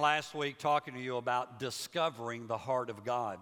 last week talking to you about discovering the heart of God.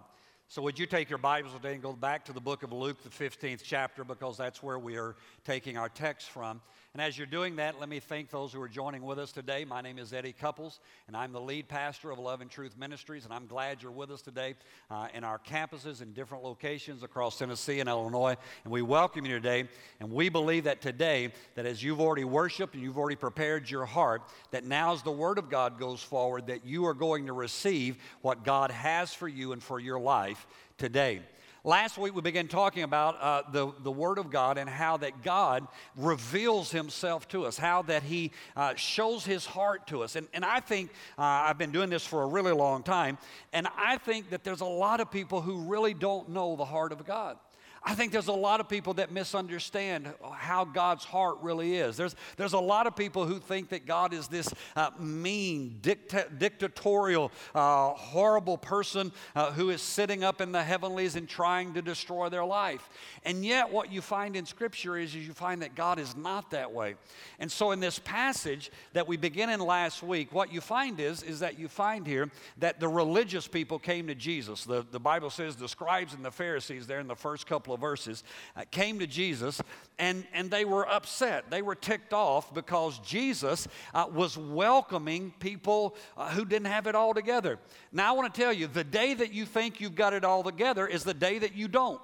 So, would you take your Bibles today and go back to the book of Luke, the 15th chapter, because that's where we are taking our text from. And as you're doing that, let me thank those who are joining with us today. My name is Eddie Cupples, and I'm the lead pastor of Love and Truth Ministries, and I'm glad you're with us today uh, in our campuses in different locations across Tennessee and Illinois. And we welcome you today, and we believe that today, that as you've already worshiped and you've already prepared your heart, that now as the Word of God goes forward, that you are going to receive what God has for you and for your life today. Last week we began talking about uh, the, the Word of God and how that God reveals Himself to us, how that He uh, shows His heart to us. And, and I think uh, I've been doing this for a really long time, and I think that there's a lot of people who really don't know the heart of God. I think there's a lot of people that misunderstand how God's heart really is. There's, there's a lot of people who think that God is this uh, mean, dicta- dictatorial, uh, horrible person uh, who is sitting up in the heavenlies and trying to destroy their life. And yet, what you find in Scripture is, is you find that God is not that way. And so, in this passage that we begin in last week, what you find is, is that you find here that the religious people came to Jesus. The, the Bible says the scribes and the Pharisees, there in the first couple couple of verses, uh, came to Jesus and, and they were upset. They were ticked off because Jesus uh, was welcoming people uh, who didn't have it all together. Now, I want to tell you the day that you think you've got it all together is the day that you don't.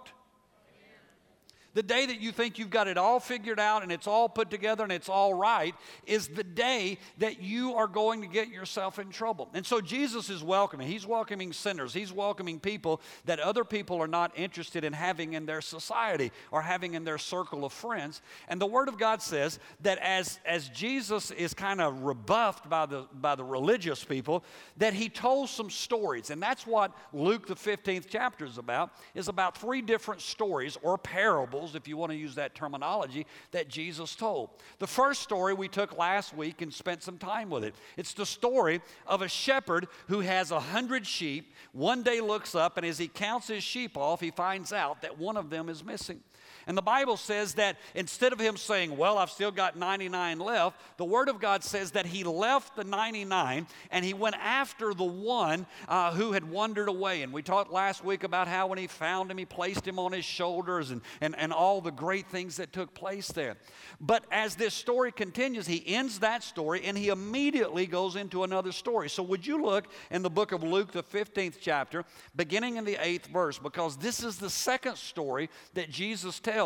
The day that you think you've got it all figured out and it's all put together and it's all right is the day that you are going to get yourself in trouble. And so Jesus is welcoming. He's welcoming sinners. He's welcoming people that other people are not interested in having in their society or having in their circle of friends. And the Word of God says that as, as Jesus is kind of rebuffed by the, by the religious people, that he told some stories. And that's what Luke, the 15th chapter, is about, is about three different stories or parables parables, if you want to use that terminology, that Jesus told. The first story we took last week and spent some time with it. It's the story of a shepherd who has a hundred sheep. One day looks up, and as he counts his sheep off, he finds out that one of them is missing. And the Bible says that instead of him saying, Well, I've still got 99 left, the Word of God says that he left the 99 and he went after the one uh, who had wandered away. And we talked last week about how when he found him, he placed him on his shoulders and, and, and all the great things that took place there. But as this story continues, he ends that story and he immediately goes into another story. So, would you look in the book of Luke, the 15th chapter, beginning in the eighth verse, because this is the second story that Jesus tells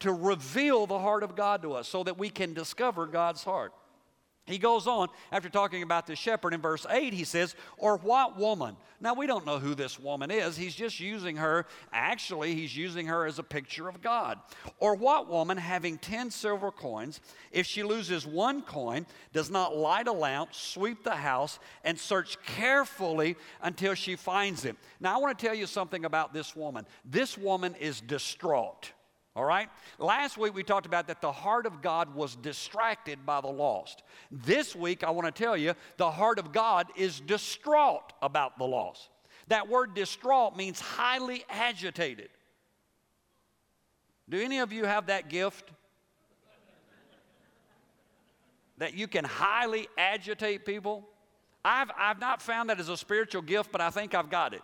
to reveal the heart of God to us so that we can discover God's heart. He goes on, after talking about the shepherd in verse 8, he says, Or what woman? Now, we don't know who this woman is. He's just using her, actually, he's using her as a picture of God. Or what woman, having 10 silver coins, if she loses one coin, does not light a lamp, sweep the house, and search carefully until she finds it? Now, I want to tell you something about this woman. This woman is distraught. All right? Last week we talked about that the heart of God was distracted by the lost. This week I want to tell you the heart of God is distraught about the lost. That word distraught means highly agitated. Do any of you have that gift? that you can highly agitate people? I've, I've not found that as a spiritual gift, but I think I've got it.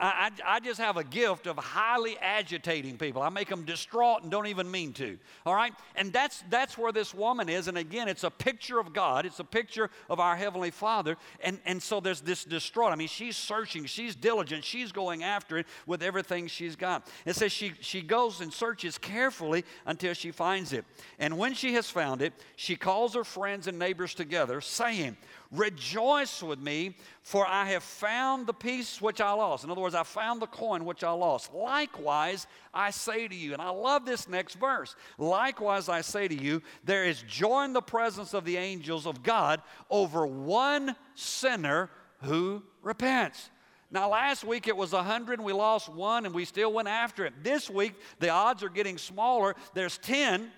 I, I, just have a gift of highly agitating people. I make them distraught and don't even mean to. All right? And that's, that's where this woman is. And again, it's a picture of God, it's a picture of our Heavenly Father. And, and so there's this distraught. I mean, she's searching, she's diligent, she's going after it with everything she's got. It says she, she goes and searches carefully until she finds it. And when she has found it, she calls her friends and neighbors together, saying, Rejoice with me, for I have found the piece which I lost. In other words, I found the coin which I lost. Likewise, I say to you, and I love this next verse. Likewise, I say to you, there is joy in the presence of the angels of God over one sinner who repents. Now, last week it was 100 and we lost one and we still went after it. This week the odds are getting smaller. There's 10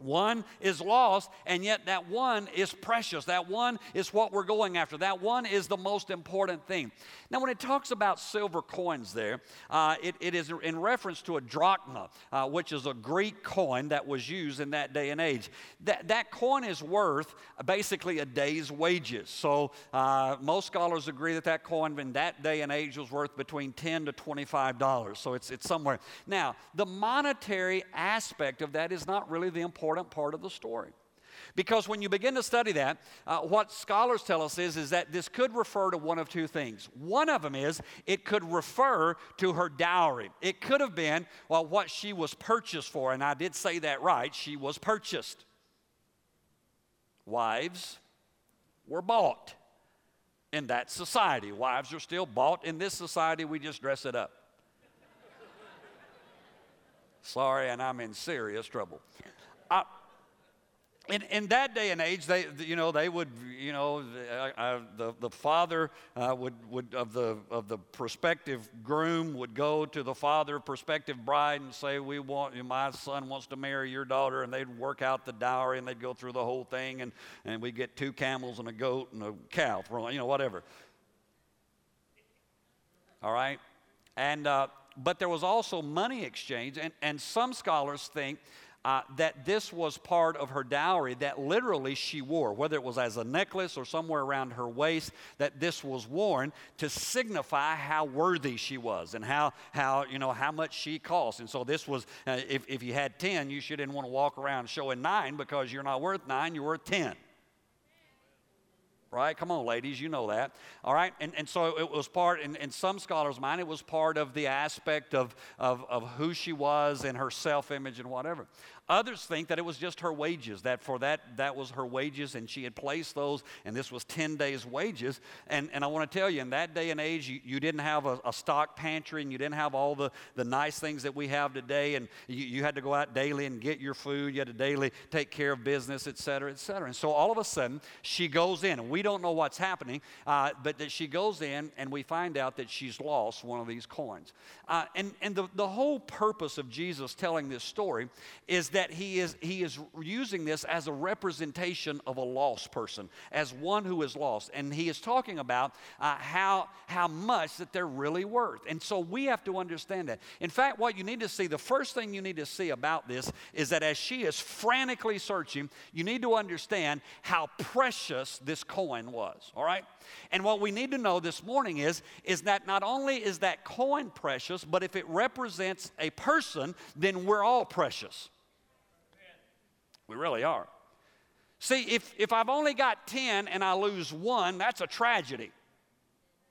One is lost, and yet that one is precious. That one is what we're going after. That one is the most important thing. Now, when it talks about silver coins there, uh, it, it is in reference to a drachma, uh, which is a Greek coin that was used in that day and age. That, that coin is worth basically a day's wages. So, uh, most scholars agree that that coin in that day and age was worth between 10 to $25. So, it's, it's somewhere. Now, the monetary aspect of that is not really the important important part of the story. Because when you begin to study that, uh, what scholars tell us is, is that this could refer to one of two things. One of them is it could refer to her dowry. It could have been, well, what she was purchased for. And I did say that right. She was purchased. Wives were bought in that society. Wives are still bought in this society. We just dress it up. Sorry, and I'm in serious trouble. In, in that day and age, they, you know, they would, you know, the, the father uh, would, would, of, the, of the prospective groom would go to the father, of prospective bride, and say, we want, my son wants to marry your daughter, and they'd work out the dowry, and they'd go through the whole thing, and, and we get two camels and a goat and a cow, you know, whatever. All right? And, uh, but there was also money exchange, and, and some scholars think uh, that this was part of her dowry that literally she wore, whether it was as a necklace or somewhere around her waist, that this was worn to signify how worthy she was and how, how you know, how much she cost. And so this was, uh, if, if you had 10, you shouldn't want to walk around showing nine because you're not worth nine, you're worth 10 right? Come on, ladies, you know that. All right? And, and so it was part, in, in some scholars' mind, it was part of the aspect of, of, of who she was and her self image and whatever. Others think that it was just her wages, that for that, that was her wages, and she had placed those, and this was 10 days' wages. And, and I want to tell you, in that day and age, you, you didn't have a, a, stock pantry, and you didn't have all the, the nice things that we have today, and you, you had to go out daily and get your food, you had to daily take care of business, et cetera, et cetera. And so all of a sudden, she goes in, and we don't know what's happening, uh, but that she goes in, and we find out that she's lost one of these coins. Uh, and and the, the whole purpose of Jesus telling this story is that that he is, he is using this as a representation of a lost person, as one who is lost. And he is talking about uh, how, how much that they're really worth. And so we have to understand that. In fact, what you need to see, the first thing you need to see about this is that as she is frantically searching, you need to understand how precious this coin was, all right? And what we need to know this morning is, is that not only is that coin precious, but if it represents a person, then we're all precious. We really are. See, if, if I've only got 10 and I lose one, that's a tragedy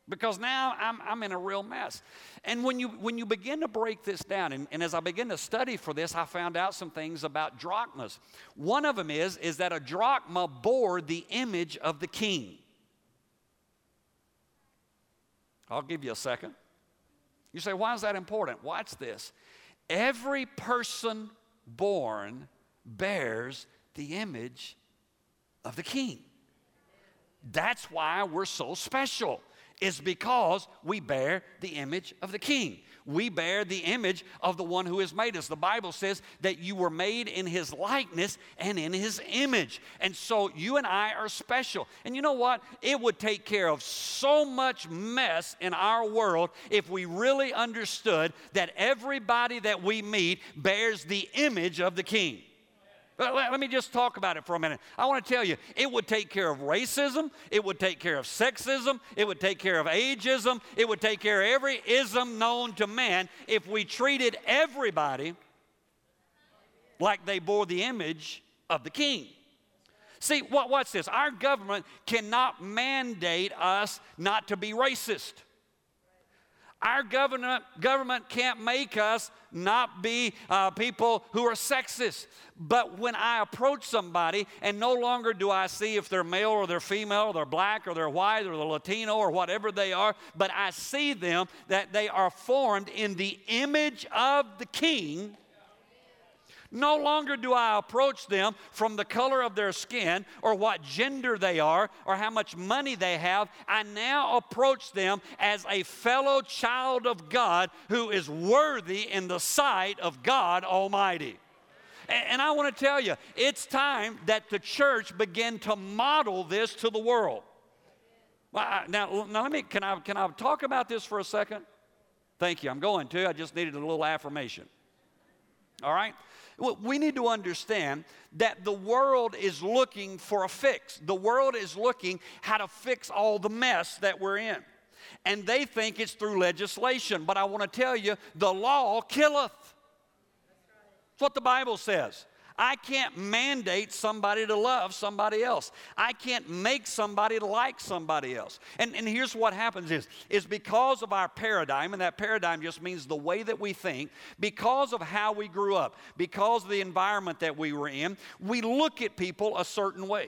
because now I'm, I'm in a real mess. And when you, when you begin to break this down, and, and, as I begin to study for this, I found out some things about drachmas. One of them is, is that a drachma bore the image of the king. I'll give you a second. You say, why is that important? Watch this. Every person born bears the image of the king. That's why we're so special, is because we bear the image of the king. We bear the image of the one who has made us. The Bible says that you were made in his likeness and in his image. And so you and I are special. And you know what? It would take care of so much mess in our world if we really understood that everybody that we meet bears the image of the king. Let me just talk about it for a minute. I want to tell you, it would take care of racism, it would take care of sexism, it would take care of ageism, it would take care of every ism known to man if we treated everybody like they bore the image of the king. See, what, what's this? Our government cannot mandate us not to be racist. Our government, government can't make us not be uh, people who are sexist. But when I approach somebody and no longer do I see if they're male or they're female or they're black or they're white or they're Latino or whatever they are, but I see them that they are formed in the image of the King no longer do I approach them from the color of their skin or what gender they are or how much money they have. I now approach them as a fellow child of God who is worthy in the sight of God Almighty. And, I want to tell you, it's time that the church begin to model this to the world. Now, now let me, can I, can I talk about this for a second? Thank you. I'm going to. I just needed a little affirmation. All right? We need to understand that the world is looking for a fix. The world is looking how to fix all the mess that we're in. And they think it's through legislation. But I want to tell you, the law killeth. That's what the Bible says. I can't mandate somebody to love somebody else. I can't make somebody like somebody else. And, and here's what happens is, is because of our paradigm, and that paradigm just means the way that we think, because of how we grew up, because of the environment that we were in, we look at people a certain way.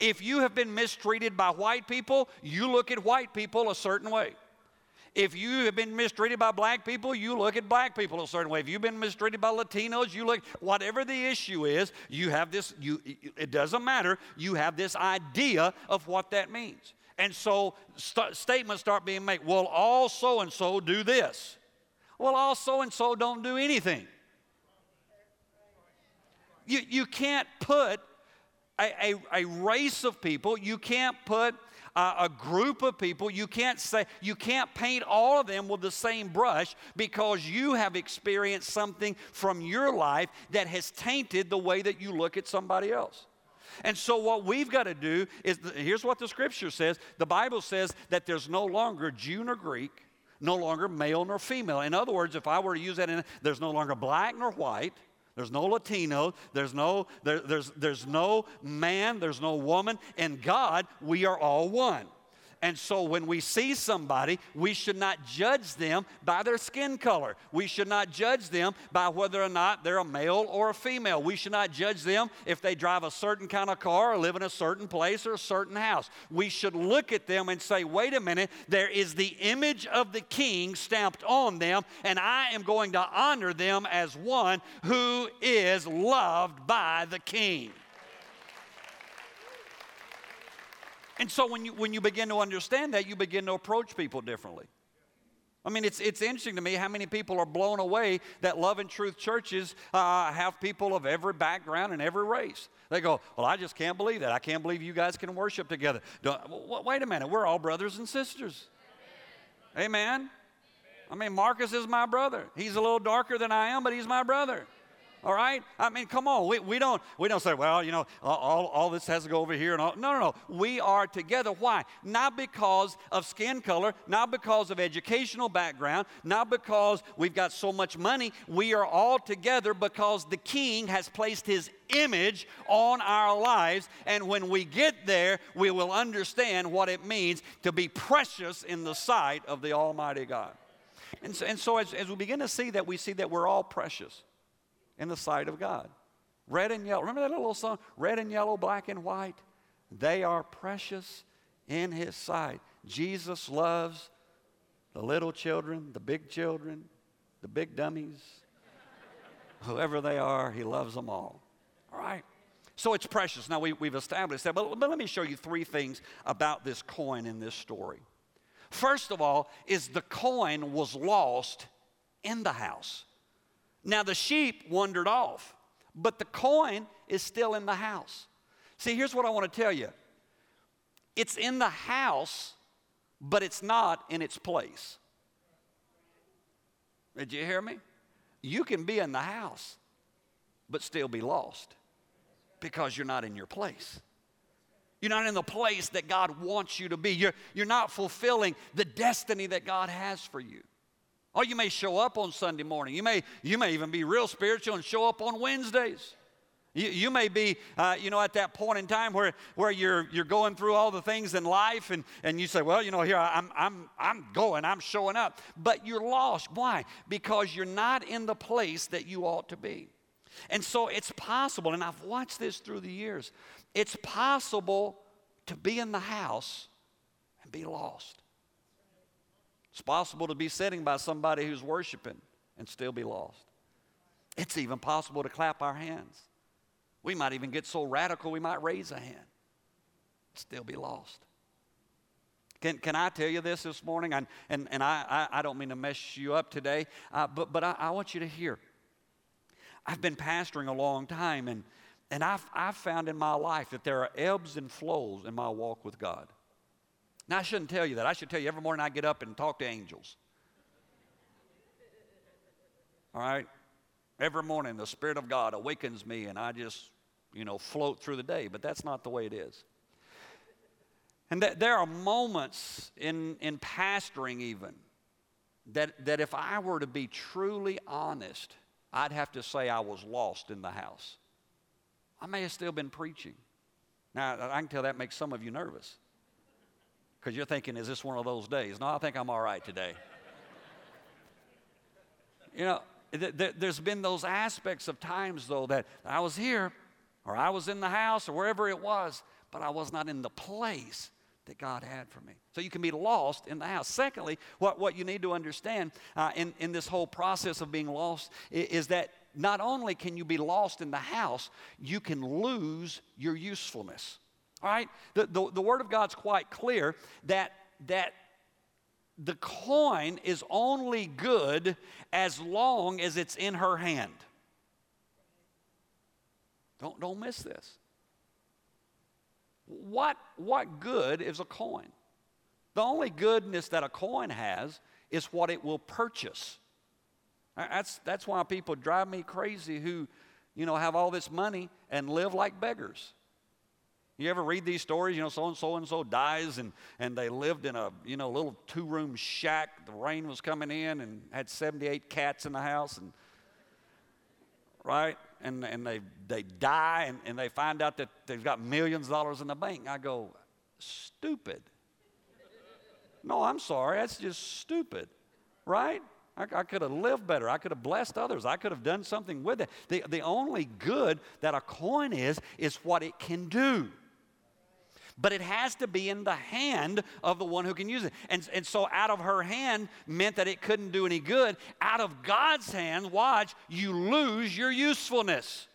If you have been mistreated by white people, you look at white people a certain way. If you have been mistreated by black people, you look at black people a certain way. If you've been mistreated by Latinos, you look, whatever the issue is, you have this, you, it doesn't matter, you have this idea of what that means. And so st- statements start being made. Well, all so and so do this. Well, all so and so don't do anything. You, you can't put a, a, a race of people, you can't put uh, a group of people. You can't say, you can't paint all of them with the same brush because you have experienced something from your life that has tainted the way that you look at somebody else. And so, what we've got to do is here's what the scripture says the Bible says that there's no longer Jew nor Greek, no longer male nor female. In other words, if I were to use that, in, there's no longer black nor white. There's no Latino, there's no, there, there's, there's no man, there's no woman. In God, we are all one. And so when we see somebody, we should not judge them by their skin color. We should not judge them by whether or not they're a male or a female. We should not judge them if they drive a certain kind of car or live in a certain place or a certain house. We should look at them and say, wait a minute, there is the image of the king stamped on them, and I am going to honor them as one who is loved by the king. And so when you, when you begin to understand that, you begin to approach people differently. I mean, it's, it's interesting to me how many people are blown away that Love and Truth churches uh, have people of every background and every race. They go, Well, I just can't believe that. I can't believe you guys can worship together. Don't, wait a minute, we're all brothers and sisters. Amen. Amen. I mean, Marcus is my brother. He's a little darker than I am, but he's my brother. All right? I mean, come on. We, we, don't, we don't say, well, you know, all, all this has to go over here and all. No, no, no. We are together. Why? Not because of skin color, not because of educational background, not because we've got so much money. We are all together because the King has placed his image on our lives. And when we get there, we will understand what it means to be precious in the sight of the Almighty God. And so, and so as, as we begin to see that, we see that we're all precious in the sight of God. Red and yellow. Remember that little song? Red and yellow, black and white. They are precious in His sight. Jesus loves the little children, the big children, the big dummies. Whoever they are, He loves them all. All right? So it's precious. Now we, have established that. But, but let me show you three things about this coin in this story. First of all, is the coin was lost in the house. Now the sheep wandered off, but the coin is still in the house. See, here's what I want to tell you it's in the house, but it's not in its place. Did you hear me? You can be in the house, but still be lost because you're not in your place. You're not in the place that God wants you to be. You're, you're not fulfilling the destiny that God has for you. Oh, you may show up on Sunday morning. You may, you may even be real spiritual and show up on Wednesdays. You, you may be, uh, you know, at that point in time where, where you're, you're going through all the things in life and, and you say, well, you know, here I'm, I'm, I'm going, I'm showing up. But you're lost. Why? Because you're not in the place that you ought to be. And so it's possible, and I've watched this through the years, it's possible to be in the house and be lost. It's possible to be sitting by somebody who's worshiping and still be lost. It's even possible to clap our hands. We might even get so radical we might raise a hand, still be lost. Can, can I tell you this this morning? And, and, and I, I, I don't mean to mess you up today, uh, but, but I, I want you to hear. I've been pastoring a long time, and, and I've, I've found in my life that there are ebbs and flows in my walk with God. Now, I shouldn't tell you that. I should tell you every morning I get up and talk to angels. All right? Every morning the Spirit of God awakens me, and I just, you know, float through the day, but that's not the way it is. And that there are moments in, in pastoring, even, that, that if I were to be truly honest, I'd have to say I was lost in the house. I may have still been preaching. Now, I can tell that makes some of you nervous because you're thinking, is this one of those days? No, I think I'm all right today. you know, th- th- there's been those aspects of times, though, that I was here or I was in the house or wherever it was, but I was not in the place that God had for me. So you can be lost in the house. Secondly, what, what you need to understand uh, in, in this whole process of being lost is, is that not only can you be lost in the house, you can lose your usefulness. All right? The, the, the Word of God's quite clear that, that the coin is only good as long as it's in her hand. Don't, don't miss this. What, what good is a coin? The only goodness that a coin has is what it will purchase. That's, that's why people drive me crazy who, you know, have all this money and live like beggars. You ever read these stories? You know, so and so and so dies, and, and they lived in a you know little two room shack. The rain was coming in, and had 78 cats in the house, and right? And, and they, they die and, and they find out that they've got millions of dollars in the bank. I go, stupid. No, I'm sorry, that's just stupid, right? I, I could have lived better. I could have blessed others. I could have done something with it. The, the only good that a coin is, is what it can do but it has to be in the hand of the one who can use it. And, and so, out of her hand meant that it couldn't do any good. Out of God's hand, watch, you lose your usefulness.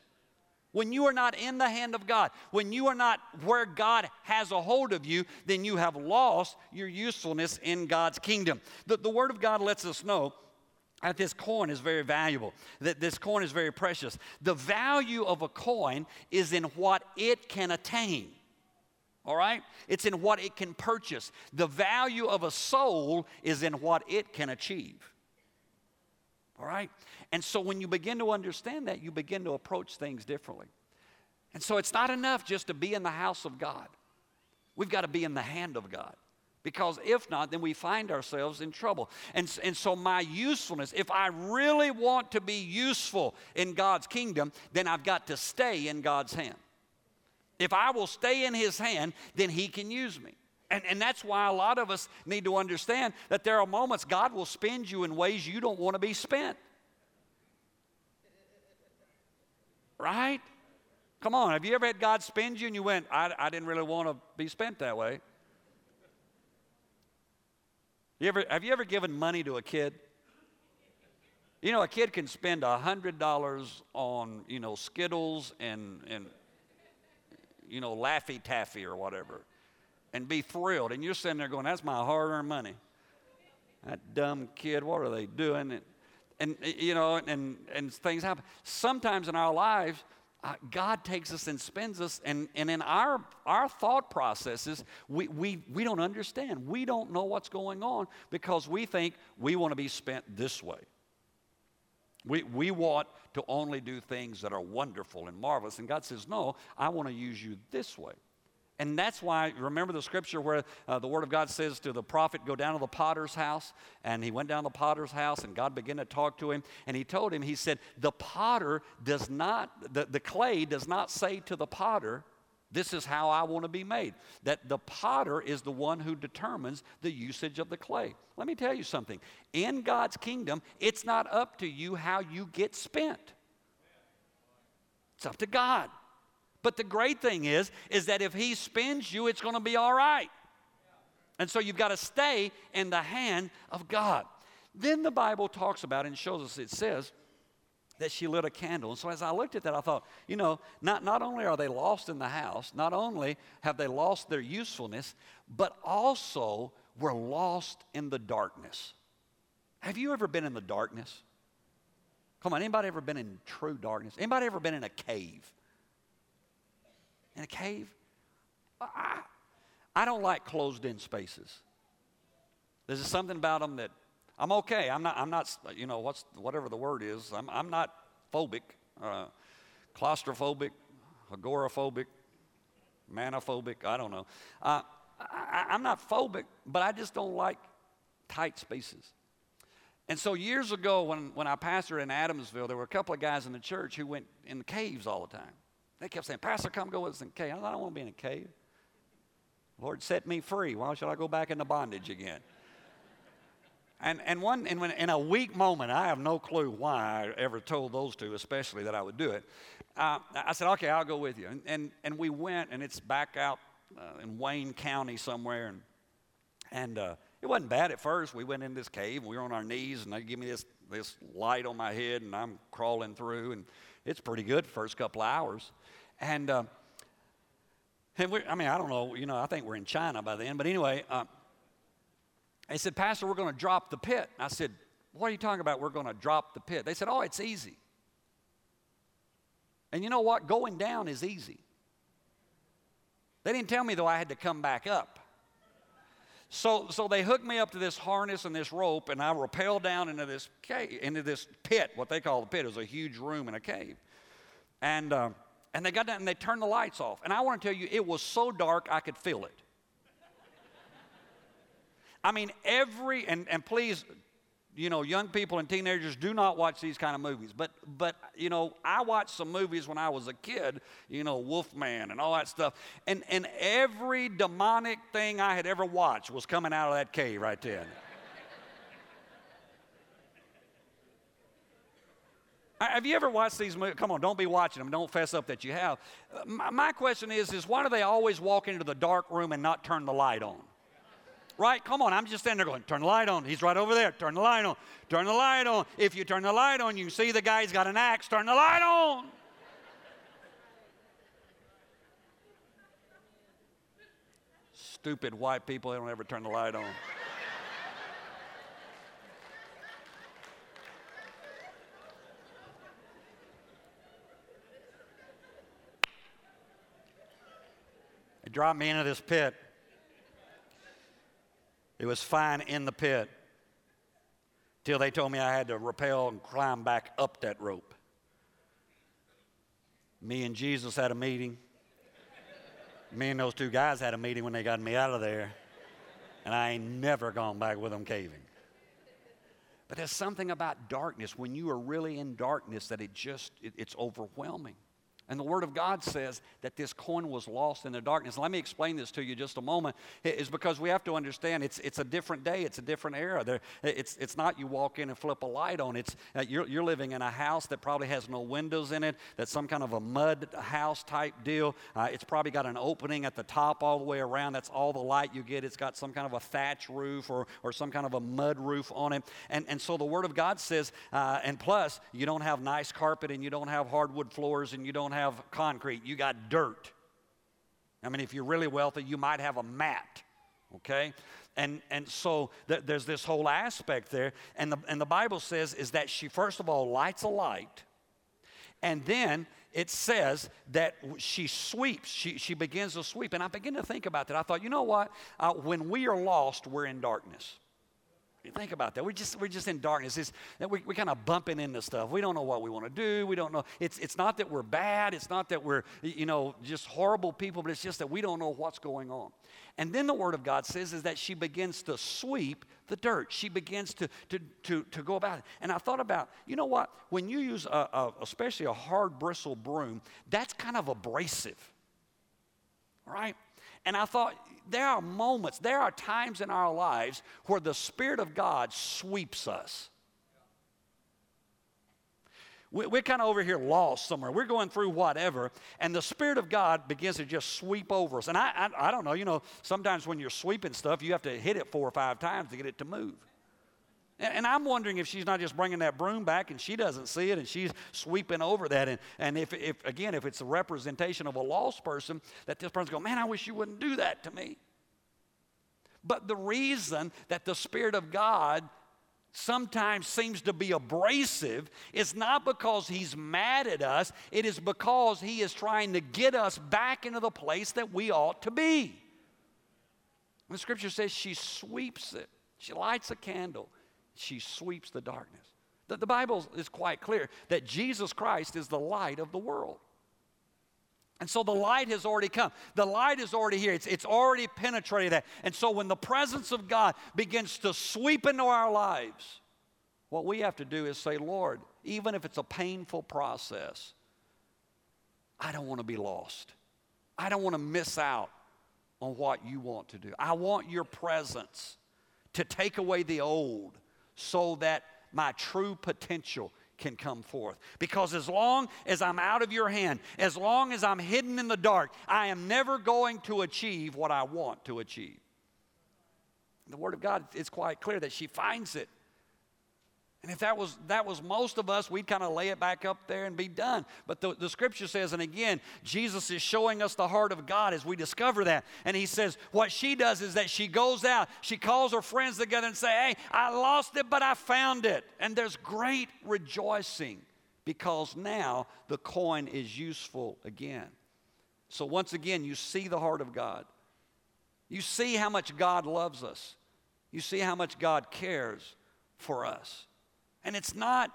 When you are not in the hand of God, when you are not where God has a hold of you, then you have lost your usefulness in God's kingdom. The, the Word of God lets us know that this coin is very valuable, that this coin is very precious. The value of a coin is in what it can attain all right? It's in what it can purchase. The value of a soul is in what it can achieve. All right? And so when you begin to understand that, you begin to approach things differently. And so it's not enough just to be in the house of God. We've got to be in the hand of God. Because if not, then we find ourselves in trouble. And, and so, my usefulness, if I really want to be useful in God's kingdom, then I've got to stay in God's hand. If I will stay in His hand, then He can use me. And, and that's why a lot of us need to understand that there are moments God will spend you in ways you don't want to be spent. Right? Come on, have you ever had God spend you and you went, I, I didn't really want to be spent that way? You ever, have you ever given money to a kid? You know, a kid can spend $100 on, you know, Skittles and, and you know, Laffy Taffy or whatever, and be thrilled. And you're sitting there going, that's my hard earned money. That dumb kid, what are they doing? And, and you know, and, and things happen. Sometimes in our lives, uh, God takes us and spends us, and, and in our, our thought processes, we, we, we don't understand. We don't know what's going on because we think we want to be spent this way. We, we want to only do things that are wonderful and marvelous. And God says, No, I want to use you this way. And that's why, remember the scripture where uh, the word of God says to the prophet, Go down to the potter's house. And he went down to the potter's house, and God began to talk to him. And he told him, He said, The potter does not, the, the clay does not say to the potter, this is how I want to be made. That the potter is the one who determines the usage of the clay. Let me tell you something. In God's kingdom, it's not up to you how you get spent. It's up to God. But the great thing is is that if he spends you, it's going to be all right. And so you've got to stay in the hand of God. Then the Bible talks about and shows us it says that she lit a candle. And so as I looked at that, I thought, you know, not, not only are they lost in the house, not only have they lost their usefulness, but also were lost in the darkness. Have you ever been in the darkness? Come on, anybody ever been in true darkness? Anybody ever been in a cave? In a cave? I, I don't like closed in spaces. There's something about them that I'm okay. I'm not, I'm not you know, what's, whatever the word is. I'm, I'm not phobic, uh, claustrophobic, agoraphobic, manophobic. I don't know. Uh, I, I'm not phobic, but I just don't like tight spaces. And so years ago, when, when I pastored in Adamsville, there were a couple of guys in the church who went in the caves all the time. They kept saying, Pastor, come go with us in a cave. I, I don't want to be in a cave. Lord, set me free. Why should I go back into bondage again? And, and one, and when, in a weak moment, I have no clue why I ever told those two, especially that I would do it. Uh, I said, okay, I'll go with you. And, and, and we went, and it's back out uh, in Wayne County somewhere. And, and uh, it wasn't bad at first. We went in this cave, we were on our knees, and they give me this, this light on my head, and I'm crawling through. And it's pretty good first couple hours. And, uh, and we, I mean, I don't know, you know, I think we're in China by then. But anyway, uh, they said, Pastor, we're going to drop the pit. I said, What are you talking about? We're going to drop the pit. They said, Oh, it's easy. And you know what? Going down is easy. They didn't tell me, though, I had to come back up. So, so they hooked me up to this harness and this rope, and I rappelled down into this cave, into this pit, what they call the pit. It was a huge room in a cave. And, uh, and they got down and they turned the lights off. And I want to tell you, it was so dark I could feel it. I mean, every, and, and please, you know, young people and teenagers do not watch these kind of movies. But, but, you know, I watched some movies when I was a kid, you know, Wolfman and all that stuff. And, and every demonic thing I had ever watched was coming out of that cave right then. Have you ever watched these movies? Come on, don't be watching them. Don't fess up that you have. Uh, my, my question is, is why do they always walk into the dark room and not turn the light on? Right? Come on, I'm just standing there going, turn the light on. He's right over there. Turn the light on. Turn the light on. If you turn the light on, you see the guy's got an axe. Turn the light on. Stupid white people, they don't ever turn the light on. They dropped me into this pit. It was fine in the pit till they told me I had to rappel and climb back up that rope. Me and Jesus had a meeting. me and those two guys had a meeting when they got me out of there. And I ain't never gone back with them caving. But there's something about darkness when you are really in darkness that it just it, it's overwhelming. And the Word of God says that this coin was lost in the darkness. Let me explain this to you just a moment. Is because we have to understand it's, it's a different day, it's a different era. There, it's, it's not you walk in and flip a light on. It's uh, you're, you're living in a house that probably has no windows in it. That's some kind of a mud house type deal. Uh, it's probably got an opening at the top all the way around. That's all the light you get. It's got some kind of a thatch roof or, or some kind of a mud roof on it. And, and so the Word of God says, uh, and plus you don't have nice carpet and you don't have hardwood floors and you don't have concrete, you got dirt. I mean, if you're really wealthy, you might have a mat, okay? And, and so th- there's this whole aspect there. And the, and the Bible says is that she, first of all, lights a light. And then it says that she sweeps, she, she begins to sweep. And I begin to think about that. I thought, you know what? Uh, when we are lost, we're in darkness. Think about that. We're just, we're just in darkness. It's, we, we're kind of bumping into stuff. We don't know what we want to do. We don't know. It's, it's not that we're bad. It's not that we're, you know, just horrible people, but it's just that we don't know what's going on. And then the Word of God says is that she begins to sweep the dirt. She begins to, to, to, to go about it. And I thought about, you know what? When you use, a, a, especially a hard bristle broom, that's kind of abrasive, right? And I thought, there are moments, there are times in our lives where the Spirit of God sweeps us. We're kind of over here lost somewhere. We're going through whatever, and the Spirit of God begins to just sweep over us. And I, I, I don't know, you know, sometimes when you're sweeping stuff, you have to hit it four or five times to get it to move. And I'm wondering if she's not just bringing that broom back and she doesn't see it and she's sweeping over that. And, and if, if, again, if it's a representation of a lost person, that this person's going, man, I wish you wouldn't do that to me. But the reason that the Spirit of God sometimes seems to be abrasive, it's not because he's mad at us, it is because he is trying to get us back into the place that we ought to be. The scripture says she sweeps it, she lights a candle, she sweeps the darkness. The, the Bible is quite clear that Jesus Christ is the light of the world. And so the light has already come. The light is already here. It's, it's already penetrated that. And so when the presence of God begins to sweep into our lives, what we have to do is say, Lord, even if it's a painful process, I don't want to be lost. I don't want to miss out on what you want to do. I want your presence to take away the old so that my true potential can come forth. Because as long as I'm out of your hand, as long as I'm hidden in the dark, I am never going to achieve what I want to achieve. The Word of God is quite clear that she finds it and if that was, that was most of us, we'd kind of lay it back up there and be done. But the, the scripture says, and again, Jesus is showing us the heart of God as we discover that. And he says, what she does is that she goes out, she calls her friends together and say, hey, I lost it, but I found it. And there's great rejoicing because now the coin is useful again. So once again, you see the heart of God. You see how much God loves us. You see how much God cares for us. And it's not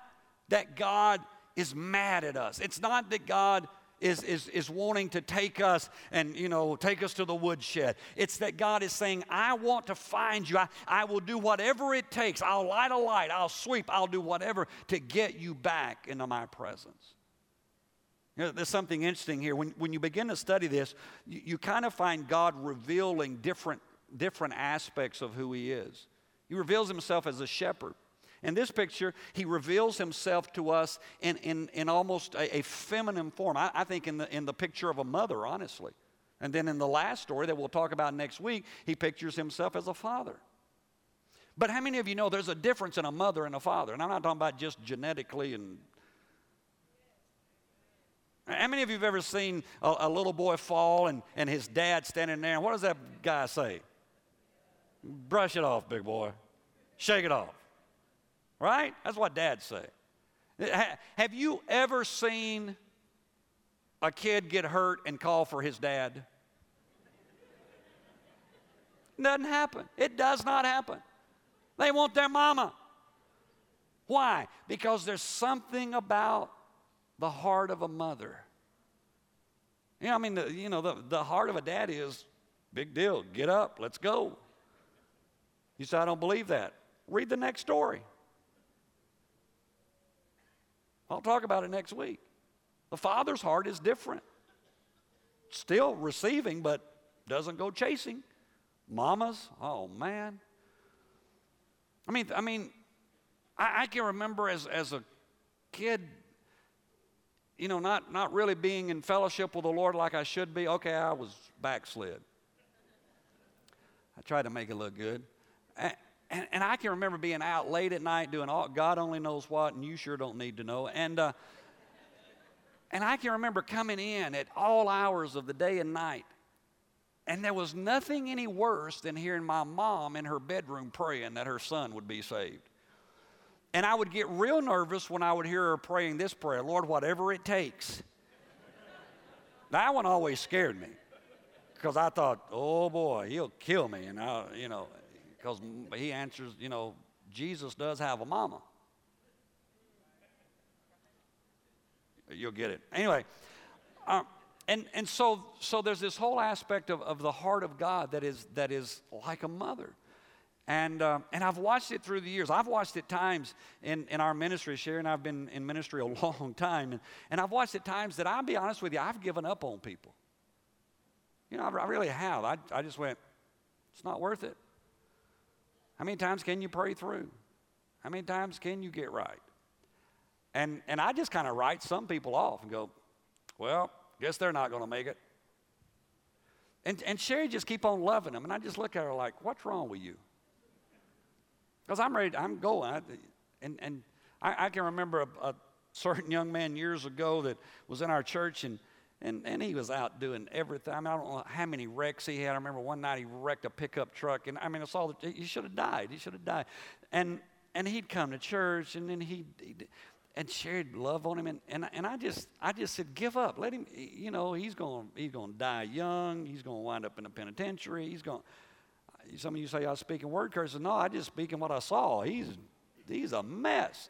that God is mad at us. It's not that God is, is, is wanting to take us and, you know, take us to the woodshed. It's that God is saying, I want to find you. I, I will do whatever it takes. I'll light a light. I'll sweep. I'll do whatever to get you back into my presence. You know, there's something interesting here. When, when you begin to study this, you, you kind of find God revealing different, different aspects of who He is. He reveals Himself as a shepherd. In this picture, he reveals himself to us in, in, in almost a, a feminine form. I, I think in the, in the picture of a mother, honestly. And then in the last story that we'll talk about next week, he pictures himself as a father. But how many of you know there's a difference in a mother and a father? And I'm not talking about just genetically and. How many of you have ever seen a, a little boy fall and, and his dad standing there? And what does that guy say? Brush it off, big boy. Shake it off. Right? That's what dads say. Have you ever seen a kid get hurt and call for his dad? Doesn't happen. It does not happen. They want their mama. Why? Because there's something about the heart of a mother. You know, I mean, the, you know, the, the heart of a dad is big deal. Get up, let's go. You say, I don't believe that. Read the next story. I'll talk about it next week. The father's heart is different. Still receiving, but doesn't go chasing. Mamas, oh man. I mean, I mean, I, I can remember as, as a kid, you know, not, not really being in fellowship with the Lord like I should be. Okay, I was backslid. I tried to make it look good. And, and I can remember being out late at night doing all, God only knows what, and you sure don't need to know. And, uh, and I can remember coming in at all hours of the day and night. And there was nothing any worse than hearing my mom in her bedroom praying that her son would be saved. And I would get real nervous when I would hear her praying this prayer Lord, whatever it takes. that one always scared me because I thought, oh boy, he'll kill me. And I, you know, because he answers, you know, Jesus does have a mama. You'll get it. Anyway, uh, and, and so, so there's this whole aspect of, of the heart of God that is, that is like a mother. And, uh, and I've watched it through the years. I've watched it times in, in our ministry. Sherry and I've been in ministry a long time. And, and I've watched it times that I'll be honest with you, I've given up on people. You know, I, I really have. I, I just went, it's not worth it. How many times can you pray through? How many times can you get right? And, and I just kind of write some people off and go, well, guess they're not going to make it. And, and Sherry just keep on loving them. And I just look at her like, what's wrong with you? Because I'm ready, I'm going. I, and and I, I can remember a, a certain young man years ago that was in our church and and, and he was out doing everything. I, mean, I don't know how many wrecks he had. I remember one night he wrecked a pickup truck, and I mean, it's all, he should have died. He should have died. And, and he'd come to church, and then he'd and Sherry'd love on him, and, and, and I just I just said, give up, let him. You know, he's going he's to die young. He's going to wind up in a penitentiary. He's going. Some of you say I was speaking word curses. No, I just speaking what I saw. He's he's a mess.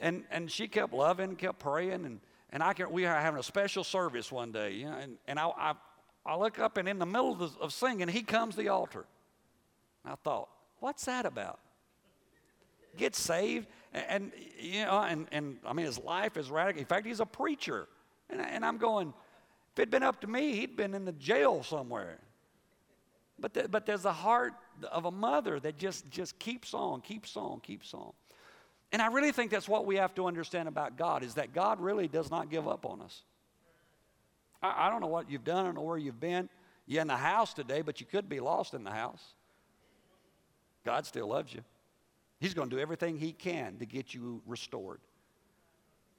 And and she kept loving, kept praying, and and I can we are having a special service one day, and, and I, I I look up and in the middle of, the, of singing, he comes to the altar. I thought, what's that about? Get saved, and, and you know, and, and I mean, his life is radical. In fact, he's a preacher, and, and I'm going. If it'd been up to me, he'd been in the jail somewhere. But, the, but there's a heart of a mother that just, just keeps on, keeps on, keeps on. And I really think that's what we have to understand about God is that God really does not give up on us. I, I don't know what you've done, I don't know where you've been. You're in the house today, but you could be lost in the house. God still loves you. He's going to do everything He can to get you restored.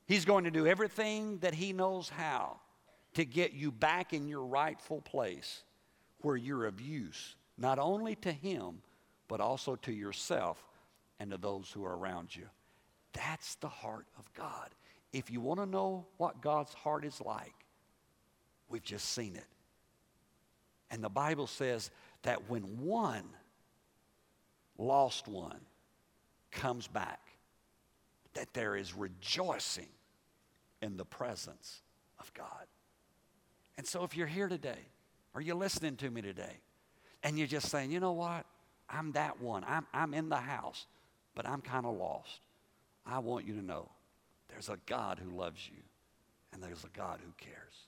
He's going to do everything that He knows how to get you back in your rightful place where you're of use, not only to Him, but also to yourself and to those who are around you. That's the heart of God. If you want to know what God's heart is like, we've just seen it. And the Bible says that when one lost one comes back, that there is rejoicing in the presence of God. And so if you're here today, are you're listening to me today? And you're just saying, you know what? I'm that one. I'm, I'm in the house, but I'm kind of lost. I want you to know there's a God who loves you, and there's a God who cares.